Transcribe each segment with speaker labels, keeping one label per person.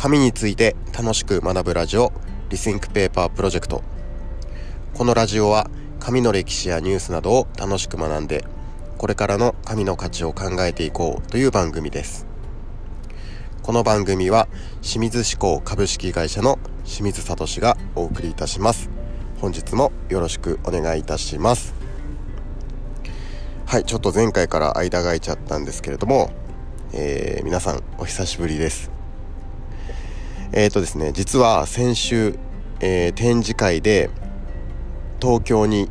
Speaker 1: 紙について楽しく学ぶラジオリスンクペーパープロジェクト。このラジオは紙の歴史やニュースなどを楽しく学んでこれからの紙の価値を考えていこうという番組です。この番組は清水志向株式会社の清水聡がお送りいたします。本日もよろしくお願いいたします。はいちょっと前回から間が空いちゃったんですけれども、えー、皆さんお久しぶりです。えっ、ー、とですね実は先週、えー、展示会で東京に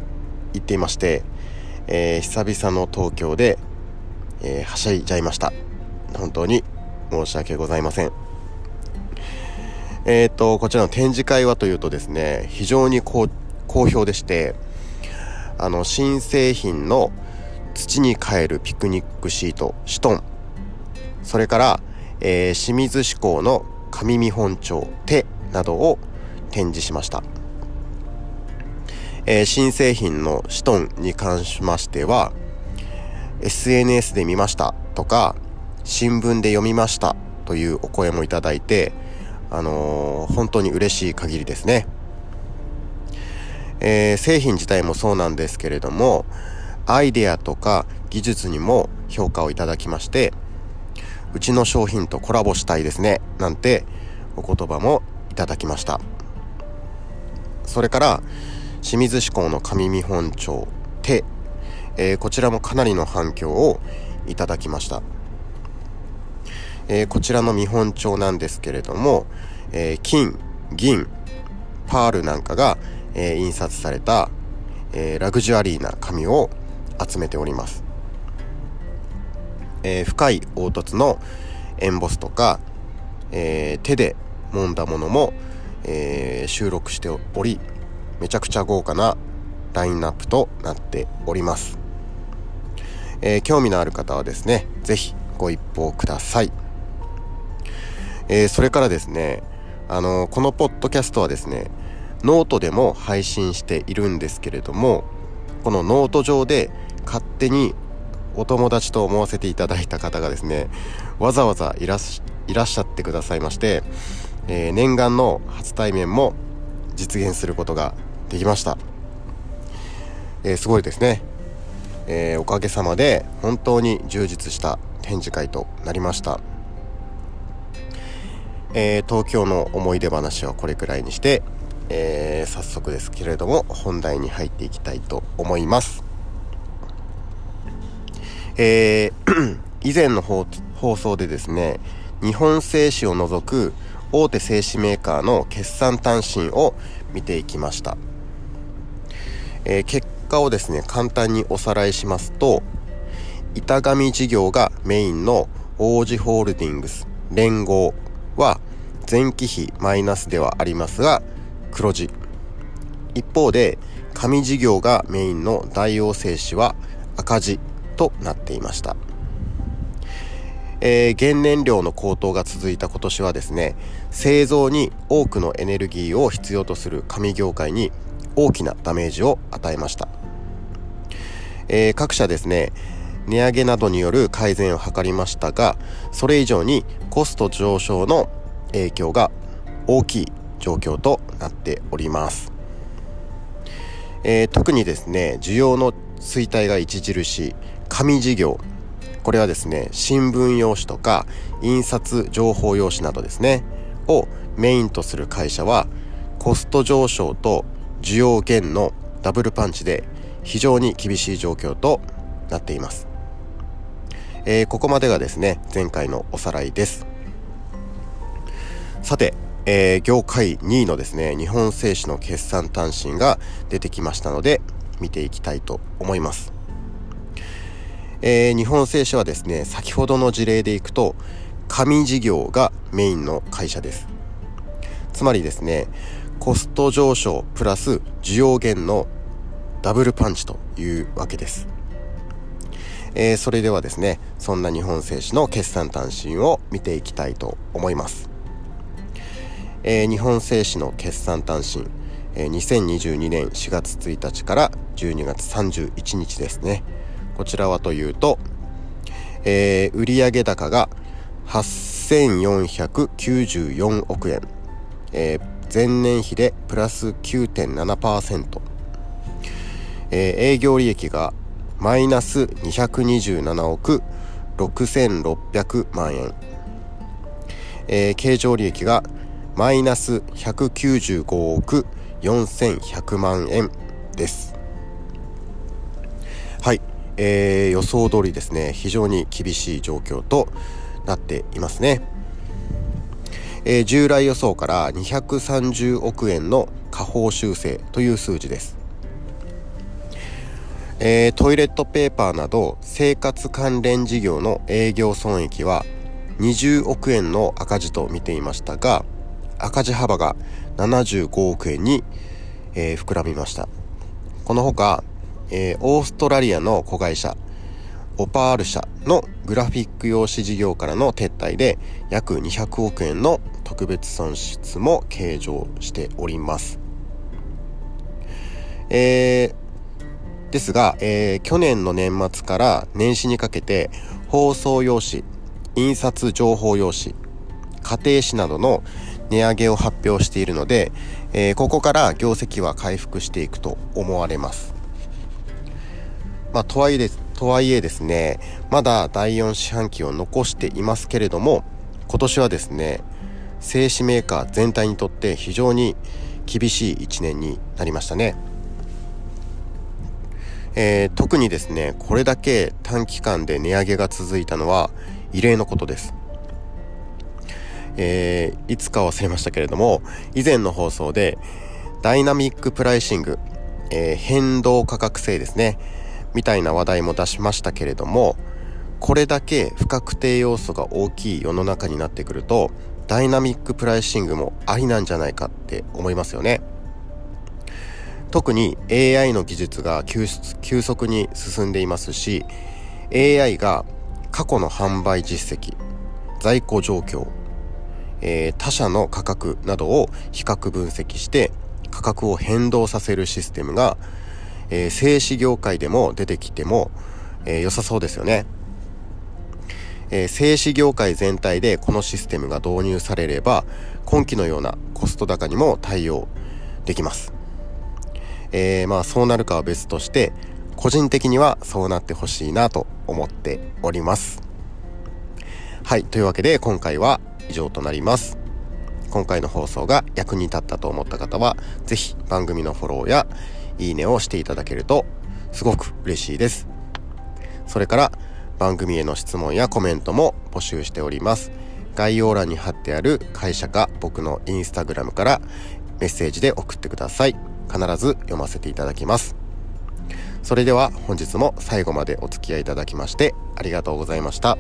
Speaker 1: 行っていまして、えー、久々の東京で、えはしゃいじゃいました。本当に申し訳ございません。えっ、とこちらの展示会はというとですね非常に好評でしてあの新製品の土に帰るピクニックシートシトン。それから、えー、清水志向の上見本帳手などを展示しました、えー、新製品のシトンに関しましては SNS で見ましたとか新聞で読みましたというお声もいただいてあのー、本当に嬉しい限りですね、えー、製品自体もそうなんですけれどもアイデアとか技術にも評価をいただきましてうちの商品とコラボしたいですねなんてお言葉もいただきました。それから清水志向の紙見本帳手、えー、こちらもかなりの反響をいただきました、えー、こちらの見本帳なんですけれども、えー、金銀パールなんかが、え印刷された、えラグジュアリーな紙を集めております、えー、深い凹凸のエンボスとか、えー、手で揉んだものも、えー、収録しておりめちゃくちゃ豪華なラインナップとなっております、え、興味のある方はですね是非ご一報ください、え、それからですねあのこのポッドキャストはですねノートでも配信しているんですけれどもこのノート上で勝手にお友達と思わせていただいた方がですねわざわざいらっしゃってくださいまして、えー、念願の初対面も実現することができました、えー、すごいですね、えー、おかげさまで本当に充実した展示会となりました、え東京の思い出話はこれくらいにして、え早速ですけれども本題に入っていきたいと思います。えー、以前の放送でですね日本製紙を除く大手製紙メーカーの決算単身を見ていきました、えー、結果をですね簡単におさらいしますと板紙事業がメインの王子ホールディングス連合は前期比マイナスではありますが黒字。一方で紙事業がメインの大王製紙は赤字。となっていました。えー、原燃料の高騰が続いた今年はですね製造に多くのエネルギーを必要とする紙業界に大きなダメージを与えました、えー、各社ですね値上げなどによる改善を図りましたがそれ以上にコスト上昇の影響が大きい状況となっております、えー、特にですね需要の衰退が著しい紙事業。これはですね新聞用紙とか印刷情報用紙などですねをメインとする会社はコスト上昇と需要減のダブルパンチで非常に厳しい状況となっています、えー、ここまでがですね前回のおさらいです。さて、えー、業界2位のですね日本製紙の決算単身が出てきましたので見ていきたいと思います。えー、日本製紙はですね先ほどの事例でいくと紙事業がメインの会社です。つまりですねコスト上昇プラス需要減のダブルパンチというわけです、えー、それではですねそんな日本製紙の決算単身を見ていきたいと思います、えー、日本製紙の決算単身、えー、2022年4月1日から12月31日ですね。こちらはというと、えー、売上高が8494億円、えー、前年比でプラス9.7%、えー、営業利益がマイナス227億6600万円、えー、経常利益がマイナス195億4100万円です、えー、予想通りですね非常に厳しい状況となっていますね、えー、従来予想から230億円の下方修正という数字です。えー、トイレットペーパーなど生活関連事業の営業損益は20億円の赤字と見ていましたが赤字幅が75億円に、え、膨らみました。このほか、えー、オーストラリアの子会社オパール社のグラフィック用紙事業からの撤退で約200億円の特別損失も計上しております。えー、ですが、えー、去年の年末から年始にかけて放送用紙、印刷情報用紙、家庭紙などの値上げを発表しているので、えー、ここから業績は回復していくと思われます。まあ、とはいえです、とはいえですね、まだ第4四半期を残していますけれども、今年はですね、製紙メーカー全体にとって非常に厳しい1年になりましたね。えー、特にですね、これだけ短期間で値上げが続いたのは異例のことです。えー、いつか忘れましたけれども、以前の放送で、ダイナミックプライシング、えー、変動価格制ですね、みたいな話題も出しましたけれども、これだけ不確定要素が大きい世の中になってくると、ダイナミックプライシングもありなんじゃないかって思いますよね。特に AI の技術が急速に進んでいますし、AI が過去の販売実績、在庫状況、えー、他社の価格などを比較分析して価格を変動させるシステムが、えー、製紙業界でも出てきても、えー、良さそうですよね。えー、製紙業界全体でこのシステムが導入されれば今期のようなコスト高にも対応できます。えー、まあそうなるかは別として個人的にはそうなってほしいなと思っております。はい。というわけで今回は以上となります。今回の放送が役に立ったと思った方は、是非番組のフォローやいいねをしていただけるとすごく嬉しいです。それから番組への質問やコメントも募集しております。概要欄に貼ってある会社か僕のインスタグラムからメッセージで送ってください。必ず読ませていただきます。それでは本日も最後までお付き合いいただきましてありがとうございました。